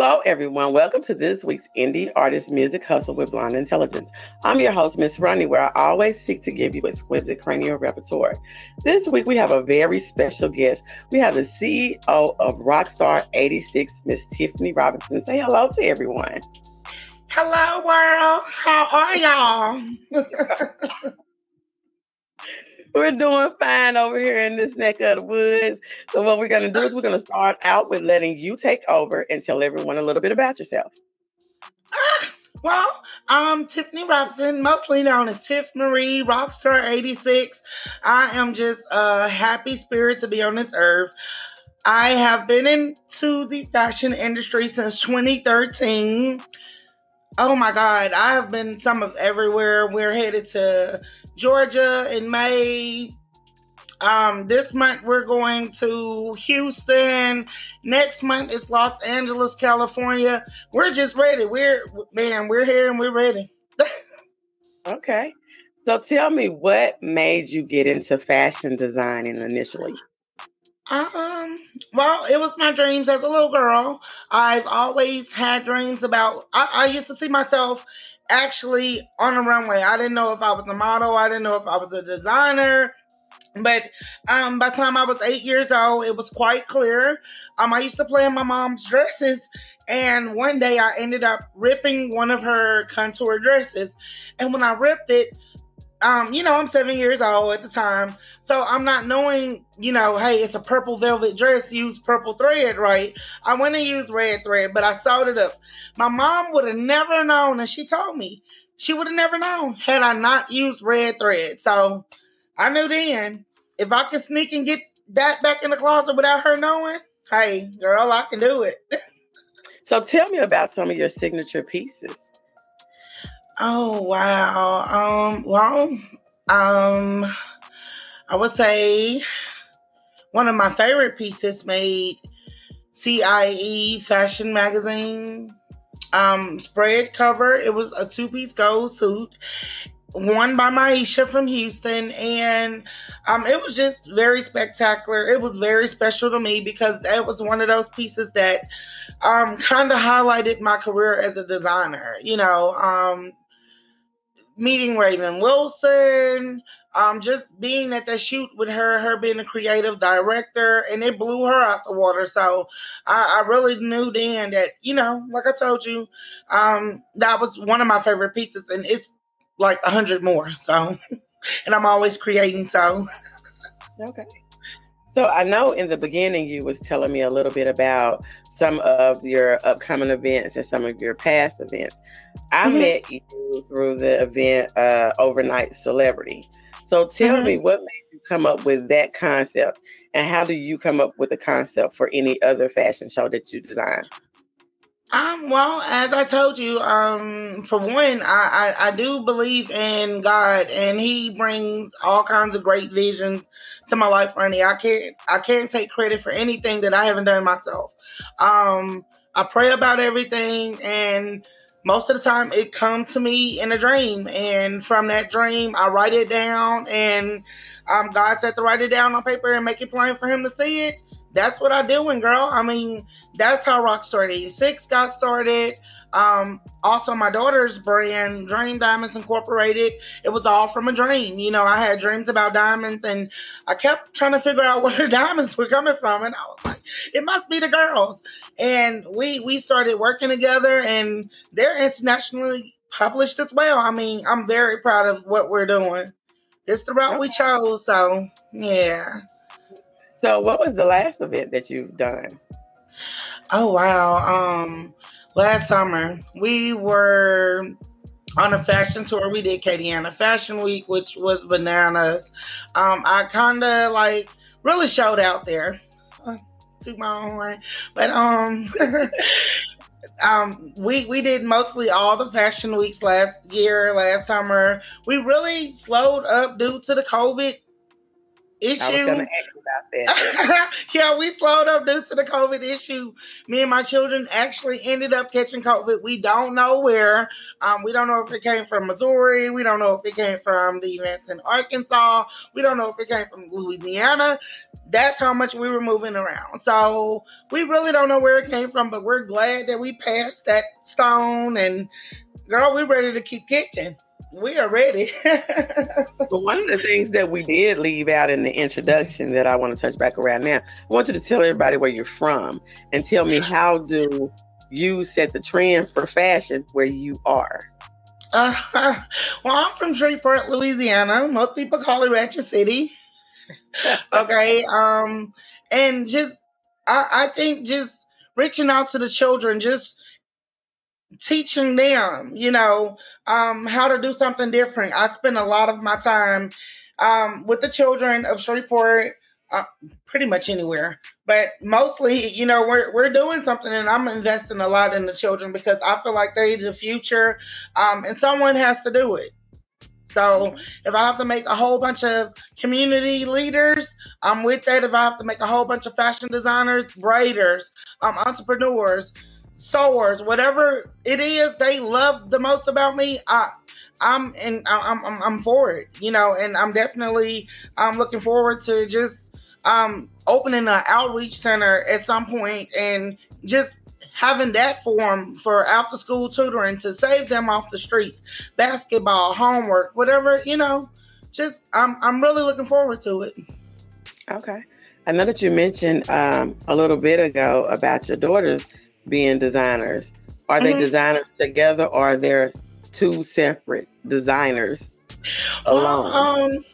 Hello, everyone. Welcome to this week's Indie Artist Music Hustle with Blonde Intelligence. I'm your host, Miss Ronnie, where I always seek to give you exquisite cranial repertoire. This week, we have a very special guest. We have the CEO of Rockstar 86, Miss Tiffany Robinson. Say hello to everyone. Hello, world. How are y'all? we're doing fine over here in this neck of the woods. So what we're gonna do is we're gonna start out with letting you take over and tell everyone a little bit about yourself. Uh, well, I'm Tiffany Robinson, mostly known as Tiff Marie Rockstar 86. I am just a happy spirit to be on this earth. I have been into the fashion industry since 2013. Oh my God, I have been some of everywhere. We're headed to Georgia in May. Um, this month we're going to Houston. Next month it's Los Angeles, California. We're just ready. We're man, we're here and we're ready. okay. So tell me what made you get into fashion designing initially? Um, well, it was my dreams as a little girl. I've always had dreams about I, I used to see myself actually on the runway. I didn't know if I was a model. I didn't know if I was a designer. But um, by the time I was eight years old, it was quite clear. Um, I used to play in my mom's dresses, and one day I ended up ripping one of her contour dresses. And when I ripped it, um, you know, I'm seven years old at the time, so I'm not knowing, you know, hey, it's a purple velvet dress, use purple thread, right? I went and used red thread, but I sewed it up. My mom would have never known, and she told me she would have never known had I not used red thread. So I knew then if I could sneak and get that back in the closet without her knowing, hey, girl, I can do it. so tell me about some of your signature pieces. Oh wow. Um well um I would say one of my favorite pieces made CIE fashion magazine um spread cover. It was a two-piece gold suit worn by Maisha from Houston and um it was just very spectacular. It was very special to me because that was one of those pieces that um kind of highlighted my career as a designer. You know, um meeting Raven Wilson, um, just being at the shoot with her, her being a creative director, and it blew her out the water. So I, I really knew then that, you know, like I told you, um, that was one of my favorite pieces, and it's like a hundred more. So, and I'm always creating. So, okay. So I know in the beginning you was telling me a little bit about some of your upcoming events and some of your past events. I mm-hmm. met you through the event uh, Overnight Celebrity. So tell mm-hmm. me what made you come up with that concept and how do you come up with the concept for any other fashion show that you design? Um, well, as I told you, um, for one, I, I, I do believe in God and He brings all kinds of great visions to my life, Ronnie. I can't I can't take credit for anything that I haven't done myself. Um, I pray about everything, and most of the time it comes to me in a dream. And from that dream, I write it down, and um, God said to write it down on paper and make it plain for Him to see it. That's what I doing, girl. I mean, that's how Rockstar 86 got started. Um, also, my daughter's brand, Dream Diamonds Incorporated, it was all from a dream. You know, I had dreams about diamonds and I kept trying to figure out where the diamonds were coming from. And I was like, it must be the girls. And we, we started working together and they're internationally published as well. I mean, I'm very proud of what we're doing. It's the route we chose. So, yeah. So, what was the last event that you've done? Oh wow. Um last summer we were on a fashion tour. We did Acadiana Fashion Week, which was bananas. Um, I kind of like really showed out there. Uh, to my own horn, but um, um, we we did mostly all the fashion weeks last year, last summer. We really slowed up due to the COVID issue. yeah, we slowed up due to the COVID issue. Me and my children actually ended up catching COVID. We don't know where. Um, we don't know if it came from Missouri. We don't know if it came from the events in Arkansas. We don't know if it came from Louisiana. That's how much we were moving around. So we really don't know where it came from, but we're glad that we passed that stone and girl, we're ready to keep kicking we are ready. but one of the things that we did leave out in the introduction that I want to touch back around now, I want you to tell everybody where you're from and tell me how do you set the trend for fashion where you are. Uh, well, I'm from Shreveport, Louisiana. Most people call it Ratchet City. okay. Um, and just I, I think just reaching out to the children, just teaching them, you know, um, how to do something different. I spend a lot of my time um, with the children of Shreveport, uh, pretty much anywhere, but mostly, you know, we're we're doing something, and I'm investing a lot in the children because I feel like they're the future, um, and someone has to do it. So if I have to make a whole bunch of community leaders, I'm with that. If I have to make a whole bunch of fashion designers, braiders, um, entrepreneurs, sewers, whatever it is they love the most about me, I I'm and I'm I'm I'm for it, you know, and I'm definitely I'm looking forward to just um opening an outreach center at some point and just having that form for after school tutoring to save them off the streets, basketball, homework, whatever, you know, just I'm I'm really looking forward to it. Okay. I know that you mentioned um, a little bit ago about your daughters being designers? Are they mm-hmm. designers together or are there two separate designers alone? Well, um,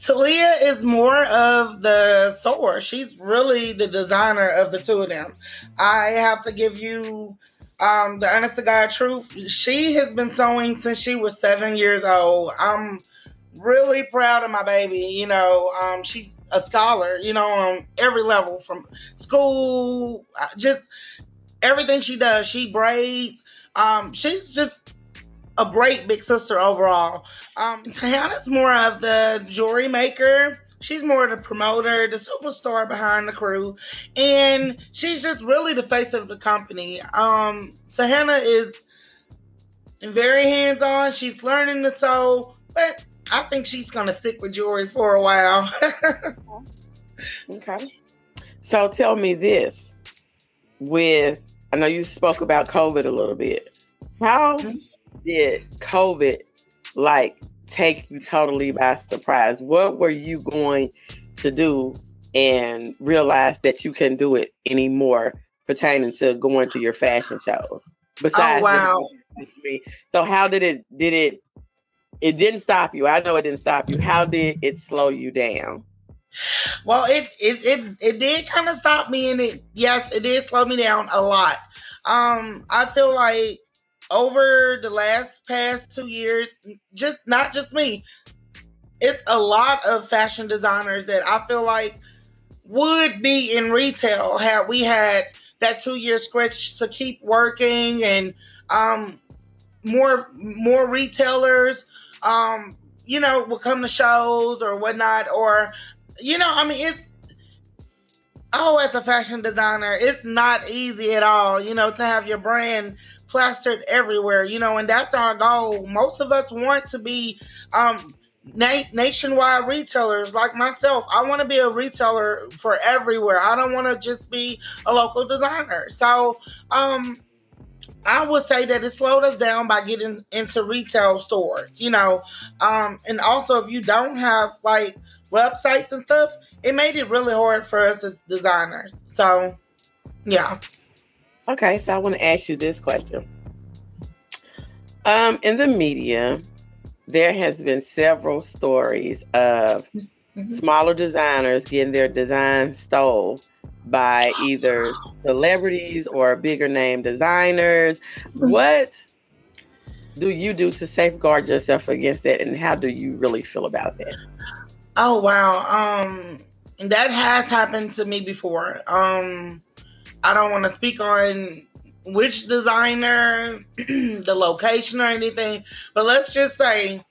Talia is more of the sewer. She's really the designer of the two of them. I have to give you um, the honest to God truth. She has been sewing since she was seven years old. I'm really proud of my baby. You know, um, she's a scholar, you know, on every level from school, uh, just everything she does, she braids. Um, she's just a great big sister overall. Um, more of the jewelry maker. She's more the promoter, the superstar behind the crew, and she's just really the face of the company. Um, Tahana is very hands on. She's learning to sew, but I think she's gonna stick with jewelry for a while. okay. So tell me this with I know you spoke about COVID a little bit. How mm-hmm. did COVID like take you totally by surprise? What were you going to do and realize that you couldn't do it anymore pertaining to going to your fashion shows? Besides, oh, wow. So how did it did it it didn't stop you. I know it didn't stop you. How did it slow you down? Well, it it it, it did kind of stop me, and it yes, it did slow me down a lot. Um, I feel like over the last past two years, just not just me, it's a lot of fashion designers that I feel like would be in retail had we had that two year stretch to keep working and um more more retailers um you know will come to shows or whatnot or you know, I mean, it's oh, as a fashion designer, it's not easy at all, you know, to have your brand plastered everywhere, you know, and that's our goal. Most of us want to be um, na- nationwide retailers like myself. I want to be a retailer for everywhere. I don't want to just be a local designer. So, um, I would say that it slowed us down by getting into retail stores, you know. Um, and also, if you don't have like websites and stuff, it made it really hard for us as designers. So, yeah. Okay, so I want to ask you this question. Um, in the media, there has been several stories of mm-hmm. smaller designers getting their designs stole by either celebrities or bigger name designers. Mm-hmm. What do you do to safeguard yourself against that, and how do you really feel about that? Oh wow. Um that has happened to me before. Um I don't want to speak on which designer, the location or anything, but let's just say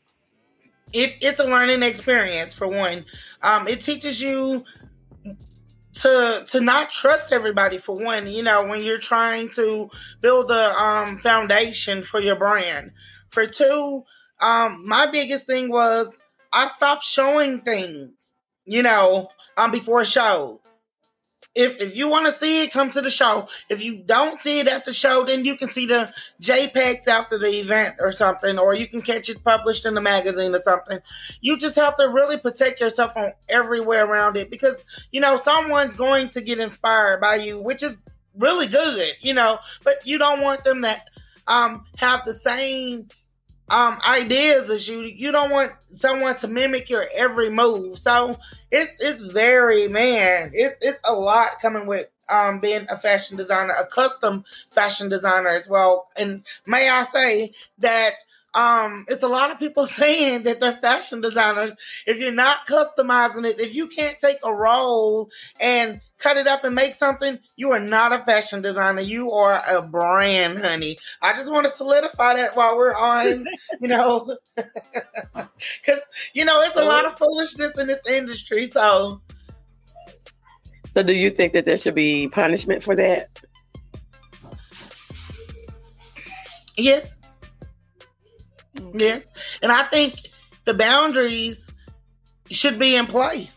it, it's a learning experience for one. Um, it teaches you to to not trust everybody for one. You know, when you're trying to build a um, foundation for your brand. For two, um, my biggest thing was I stopped showing things. You know, um, before shows if if you want to see it, come to the show. If you don't see it at the show, then you can see the JPEGs after the event or something, or you can catch it published in the magazine or something. You just have to really protect yourself on everywhere around it because you know someone's going to get inspired by you, which is really good, you know. But you don't want them that um, have the same um, ideas as you. You don't want someone to mimic your every move. So it's it's very man. It's it's a lot coming with um being a fashion designer, a custom fashion designer as well. And may I say that um, it's a lot of people saying that they're fashion designers. If you're not customizing it, if you can't take a roll and cut it up and make something, you are not a fashion designer. You are a brand, honey. I just want to solidify that while we're on, you know, because, you know, it's a lot of foolishness in this industry. So, so do you think that there should be punishment for that? Yes. Yes. And I think the boundaries should be in place.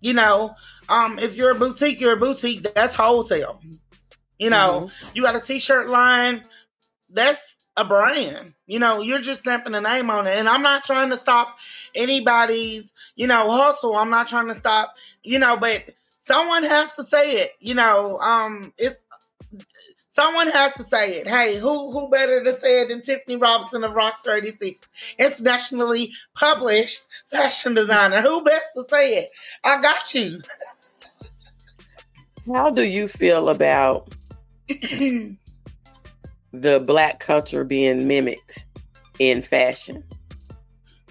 You know, um, if you're a boutique, you're a boutique, that's wholesale. You know, mm-hmm. you got a t shirt line, that's a brand. You know, you're just stamping a name on it. And I'm not trying to stop anybody's, you know, hustle. I'm not trying to stop, you know, but someone has to say it. You know, um, it's Someone has to say it. Hey, who who better to say it than Tiffany Robinson of Rockstar 86, internationally published fashion designer? Who best to say it? I got you. How do you feel about the black culture being mimicked in fashion?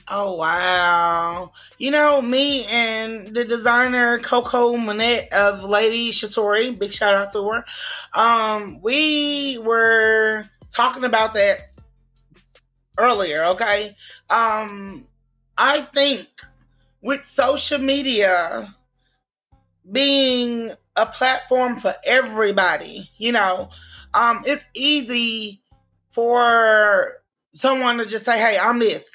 Oh wow. You know, me and the designer Coco Monette of Lady Shatori, big shout out to her. Um, we were talking about that earlier, okay? Um, I think with social media being a platform for everybody, you know, um, it's easy for someone to just say, Hey, I'm this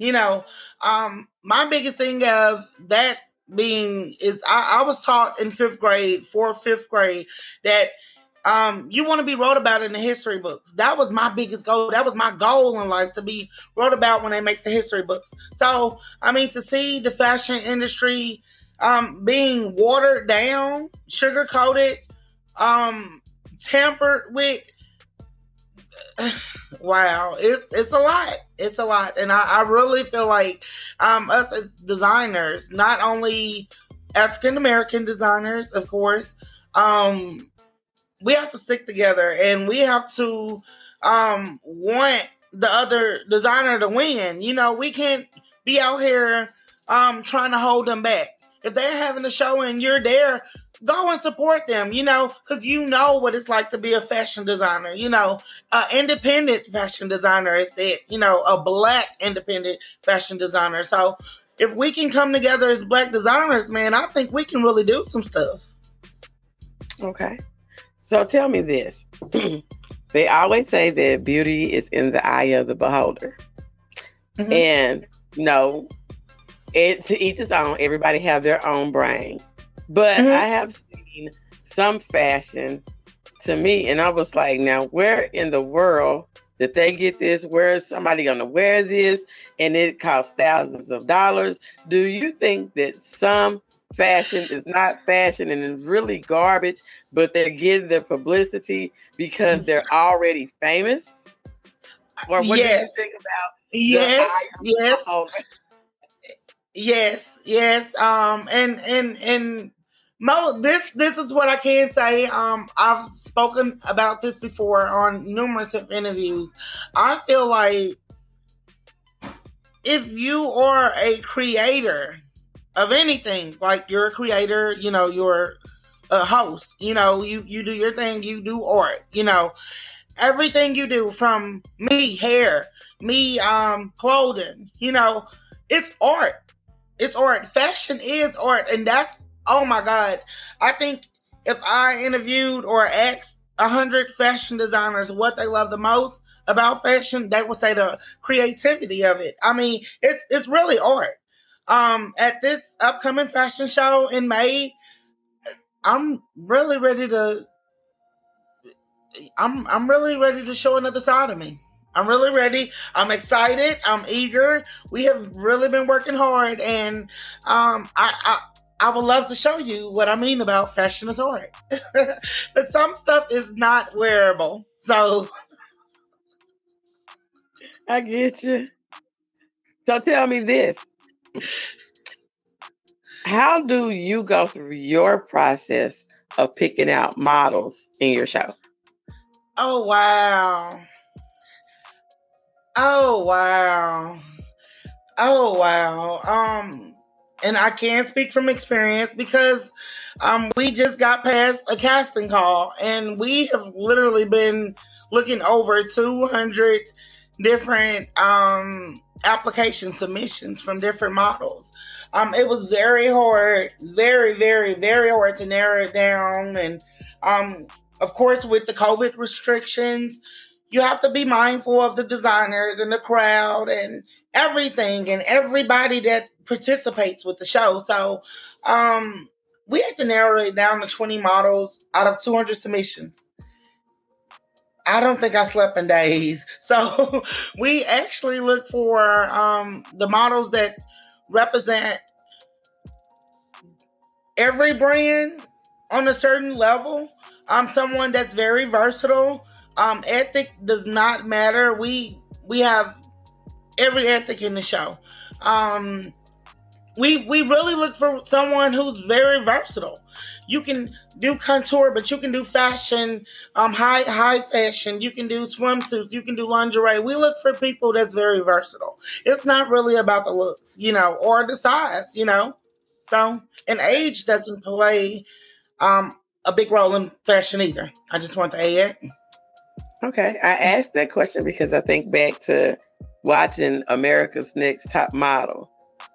you know, um, my biggest thing of that being is I, I was taught in fifth grade, fourth, fifth grade, that um, you want to be wrote about in the history books. That was my biggest goal. That was my goal in life to be wrote about when they make the history books. So, I mean, to see the fashion industry um, being watered down, sugar coated, um, tampered with, wow, it's it's a lot. It's a lot, and I, I really feel like um, us as designers, not only African American designers, of course, um, we have to stick together, and we have to um, want the other designer to win. You know, we can't be out here um, trying to hold them back. If they're having a show and you're there, go and support them, you know, because you know what it's like to be a fashion designer, you know, an independent fashion designer is it, you know, a black independent fashion designer. So if we can come together as black designers, man, I think we can really do some stuff. Okay. So tell me this. they always say that beauty is in the eye of the beholder. Mm-hmm. And no, it to each his own. Everybody have their own brain. But mm-hmm. I have seen some fashion to me, and I was like, now where in the world did they get this? Where is somebody going to wear this? And it costs thousands of dollars. Do you think that some fashion is not fashion and is really garbage, but they're getting their publicity because they're already famous? Or what yes. do you think about? Yes, yes, yes, yes. Um, and and and Mo, this this is what I can say. Um, I've spoken about this before on numerous interviews. I feel like if you are a creator of anything, like you're a creator, you know, you're a host, you know, you you do your thing, you do art, you know, everything you do from me hair, me um clothing, you know, it's art. It's art. Fashion is art and that's oh my god. I think if I interviewed or asked a hundred fashion designers what they love the most about fashion, they would say the creativity of it. I mean, it's it's really art. Um, at this upcoming fashion show in May, I'm really ready to. I'm I'm really ready to show another side of me. I'm really ready. I'm excited. I'm eager. We have really been working hard, and um, I, I I would love to show you what I mean about fashion as art. but some stuff is not wearable, so I get you. So tell me this. How do you go through your process of picking out models in your show? Oh wow. Oh wow. Oh wow. Um and I can speak from experience because um we just got past a casting call and we have literally been looking over 200 different um application submissions from different models. Um, it was very hard, very, very, very hard to narrow it down. And um, of course, with the COVID restrictions, you have to be mindful of the designers and the crowd and everything and everybody that participates with the show. So um, we had to narrow it down to 20 models out of 200 submissions. I don't think I slept in days. So we actually look for um, the models that represent every brand on a certain level. I'm um, someone that's very versatile. Um, ethic does not matter. We we have every ethic in the show. Um, we we really look for someone who's very versatile. You can do contour, but you can do fashion, um, high high fashion. You can do swimsuits. You can do lingerie. We look for people that's very versatile. It's not really about the looks, you know, or the size, you know. So, and age doesn't play um, a big role in fashion either. I just want to add. Okay, I asked that question because I think back to watching America's Next Top Model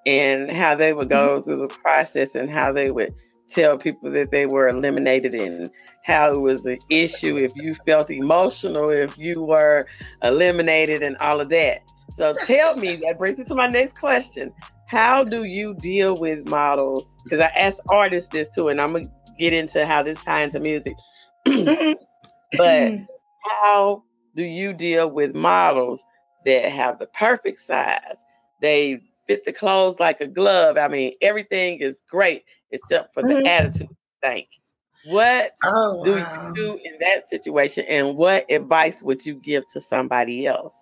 and how they would go mm-hmm. through the process and how they would tell people that they were eliminated and how it was an issue if you felt emotional, if you were eliminated, and all of that. So tell me, that brings me to my next question. How do you deal with models? Because I asked artists this too, and I'm gonna get into how this ties into music. but how do you deal with models that have the perfect size? They fit the clothes like a glove. I mean, everything is great except for the mm-hmm. attitude Thank. What oh, do wow. you do in that situation, and what advice would you give to somebody else?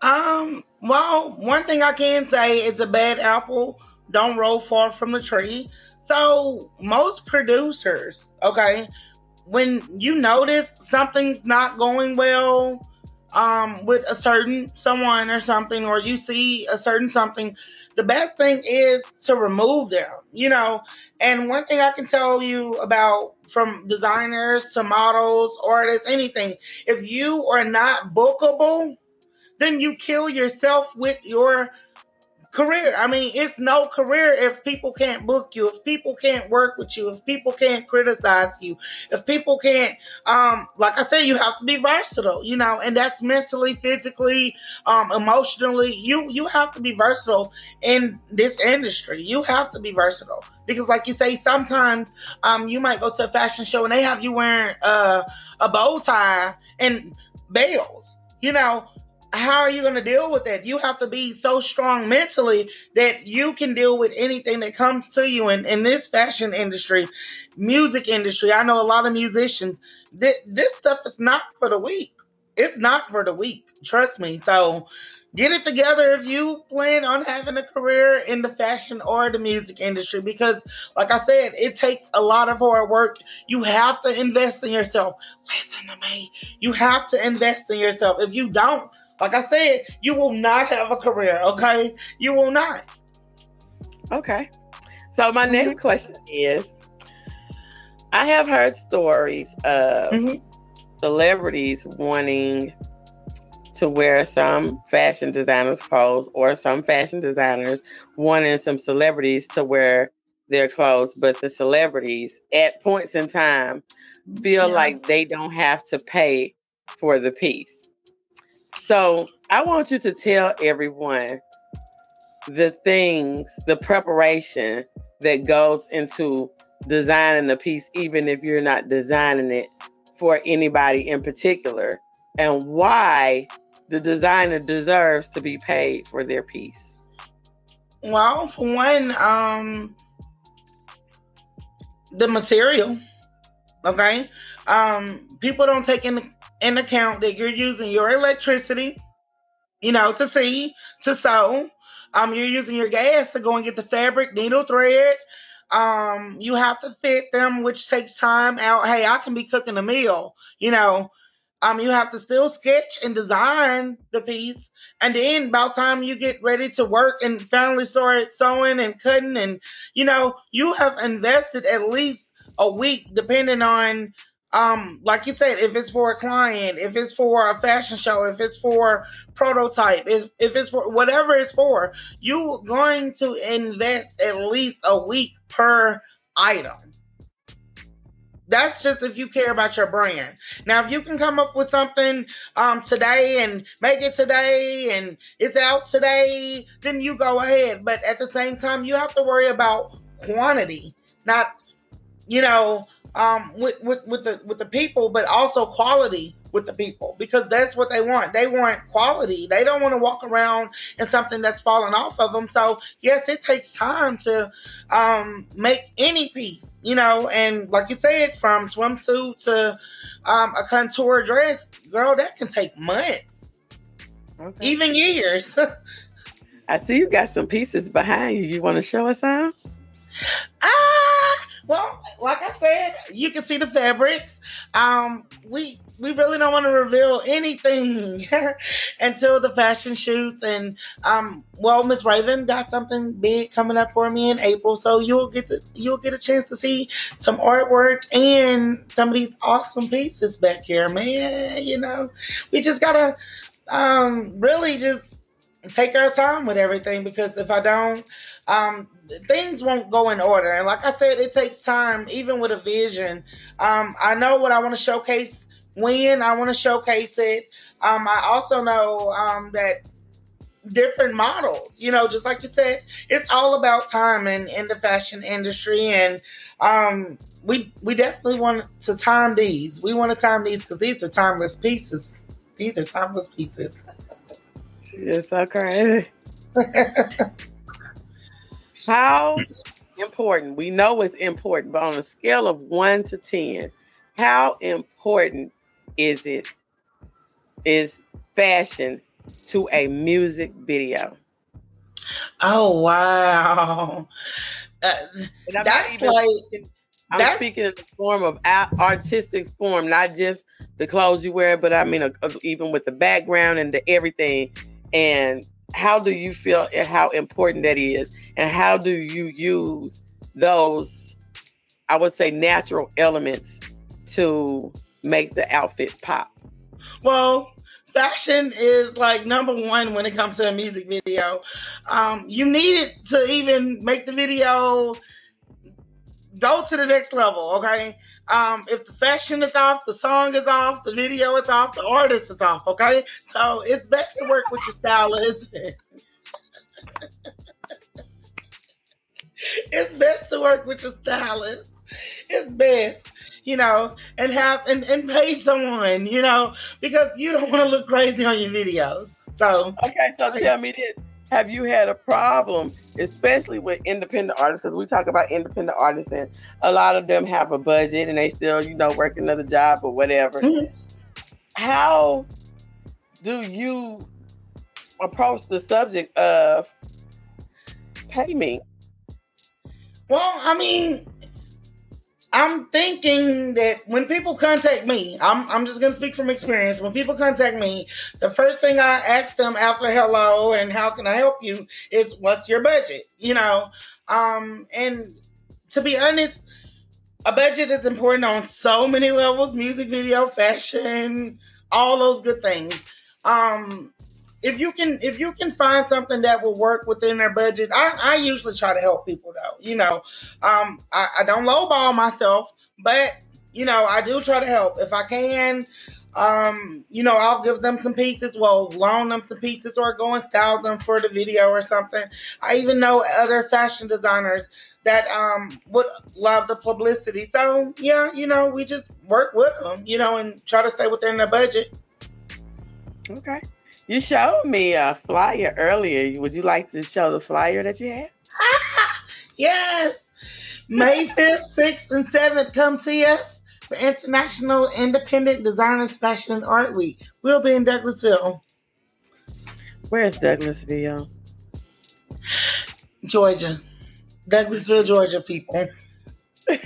Um, well, one thing I can say is a bad apple don't roll far from the tree. So most producers, okay, when you notice something's not going well, um, with a certain someone or something, or you see a certain something, the best thing is to remove them, you know. And one thing I can tell you about from designers to models, artists, anything, if you are not bookable, then you kill yourself with your career. I mean, it's no career if people can't book you, if people can't work with you, if people can't criticize you, if people can't, um, like I said, you have to be versatile, you know, and that's mentally, physically, um, emotionally. You you have to be versatile in this industry. You have to be versatile because, like you say, sometimes um, you might go to a fashion show and they have you wearing uh, a bow tie and bells. You know, how are you going to deal with that? You have to be so strong mentally that you can deal with anything that comes to you in, in this fashion industry, music industry. I know a lot of musicians. This, this stuff is not for the weak. It's not for the weak. Trust me. So get it together if you plan on having a career in the fashion or the music industry because like i said it takes a lot of hard work you have to invest in yourself listen to me you have to invest in yourself if you don't like I said, you will not have a career, okay? You will not. Okay. So my mm-hmm. next question is I have heard stories of mm-hmm. celebrities wanting to wear some fashion designers' clothes or some fashion designers wanting some celebrities to wear their clothes, but the celebrities at points in time feel like they don't have to pay for the piece. So I want you to tell everyone the things, the preparation that goes into designing the piece, even if you're not designing it for anybody in particular, and why the designer deserves to be paid for their piece? Well, for one, um, the material. Okay, um, people don't take in in account that you're using your electricity, you know, to see to sew. Um, you're using your gas to go and get the fabric, needle, thread. Um, you have to fit them, which takes time out. Hey, I can be cooking a meal, you know, um, you have to still sketch and design the piece. And then the time you get ready to work and finally start sewing and cutting and, you know, you have invested at least a week depending on, um, like you said, if it's for a client, if it's for a fashion show, if it's for prototype, if, if it's for whatever it's for, you're going to invest at least a week per item. That's just if you care about your brand. Now, if you can come up with something um, today and make it today and it's out today, then you go ahead. But at the same time, you have to worry about quantity, not you know, um, with, with, with the with the people, but also quality with the people because that's what they want. They want quality. They don't want to walk around in something that's falling off of them. So yes, it takes time to um, make any piece, you know. And like you said, from swimsuit to um, a contour dress, girl, that can take months, okay. even years. I see you got some pieces behind you. You want to show us some? Ah, well, like I said, you can see the fabrics. Um, we we really don't want to reveal anything until the fashion shoots. And um, well, Miss Raven got something big coming up for me in April, so you'll get the, you'll get a chance to see some artwork and some of these awesome pieces back here, man. You know, we just gotta um really just take our time with everything because if I don't um, things won't go in order. And like I said, it takes time, even with a vision. Um, I know what I want to showcase when I want to showcase it. Um, I also know um, that different models, you know, just like you said, it's all about time in, the fashion industry. And um, we we definitely want to time these. We want to time these because these are timeless pieces. These are timeless pieces. Yes, okay. How important? We know it's important, but on a scale of one to 10, how important is it? Is fashion to a music video? Oh, wow. Uh, that's even, like. I'm that's, speaking in the form of artistic form, not just the clothes you wear, but I mean, uh, even with the background and the everything. And how do you feel and how important that is? And how do you use those i would say natural elements to make the outfit pop? Well fashion is like number one when it comes to a music video. Um, you need it to even make the video go to the next level, okay? Um, if the fashion is off, the song is off, the video is off, the artist is off, okay? So it's best to work with your stylist. it's best to work with your stylist. It's best, you know, and have and, and pay someone, you know, because you don't want to look crazy on your videos. So okay, so tell me this have you had a problem, especially with independent artists? Because we talk about independent artists, and a lot of them have a budget and they still, you know, work another job or whatever. Mm-hmm. How do you approach the subject of pay me? Well, I mean, I'm thinking that when people contact me, I'm, I'm just going to speak from experience. When people contact me, the first thing I ask them after hello and how can I help you is what's your budget? You know, um, and to be honest, a budget is important on so many levels music video fashion all those good things um if you can if you can find something that will work within their budget i, I usually try to help people though you know um I, I don't lowball myself but you know i do try to help if i can um, you know, I'll give them some pieces, well, loan them some pieces or go and style them for the video or something. I even know other fashion designers that um would love the publicity. So yeah, you know, we just work with them, you know, and try to stay within their budget. Okay. You showed me a flyer earlier. Would you like to show the flyer that you had? yes. May 5th, 6th, and 7th, come see us for International Independent Designers Fashion and Art Week. We'll be in Douglasville. Where is Douglasville? Georgia. Douglasville, Georgia, people.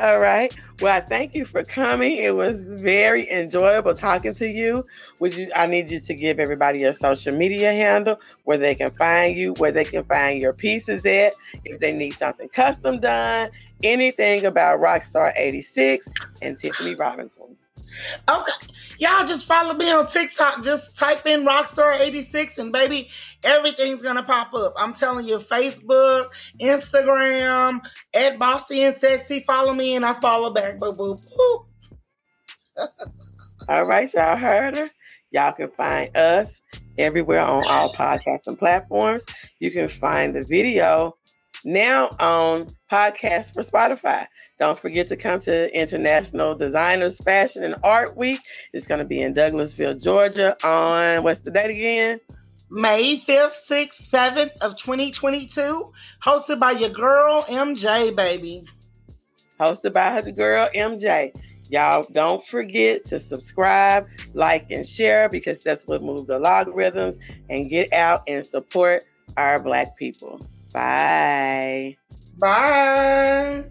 All right. Well, I thank you for coming. It was very enjoyable talking to you. Would you I need you to give everybody your social media handle where they can find you, where they can find your pieces at, if they need something custom done, anything about Rockstar 86 and Tiffany Robinson. Okay. Y'all just follow me on TikTok. Just type in Rockstar86 and baby, everything's gonna pop up. I'm telling you, Facebook, Instagram, at Bossy and Sexy. Follow me and I follow back. Boo boo boo. all right, y'all heard her. Y'all can find us everywhere on all podcasting platforms. You can find the video now on podcast for Spotify. Don't forget to come to International Designers Fashion and Art Week. It's going to be in Douglasville, Georgia on what's the date again? May 5th, 6th, 7th of 2022, hosted by your girl MJ, baby. Hosted by her girl MJ. Y'all don't forget to subscribe, like, and share because that's what moves the logarithms and get out and support our black people. Bye. Bye.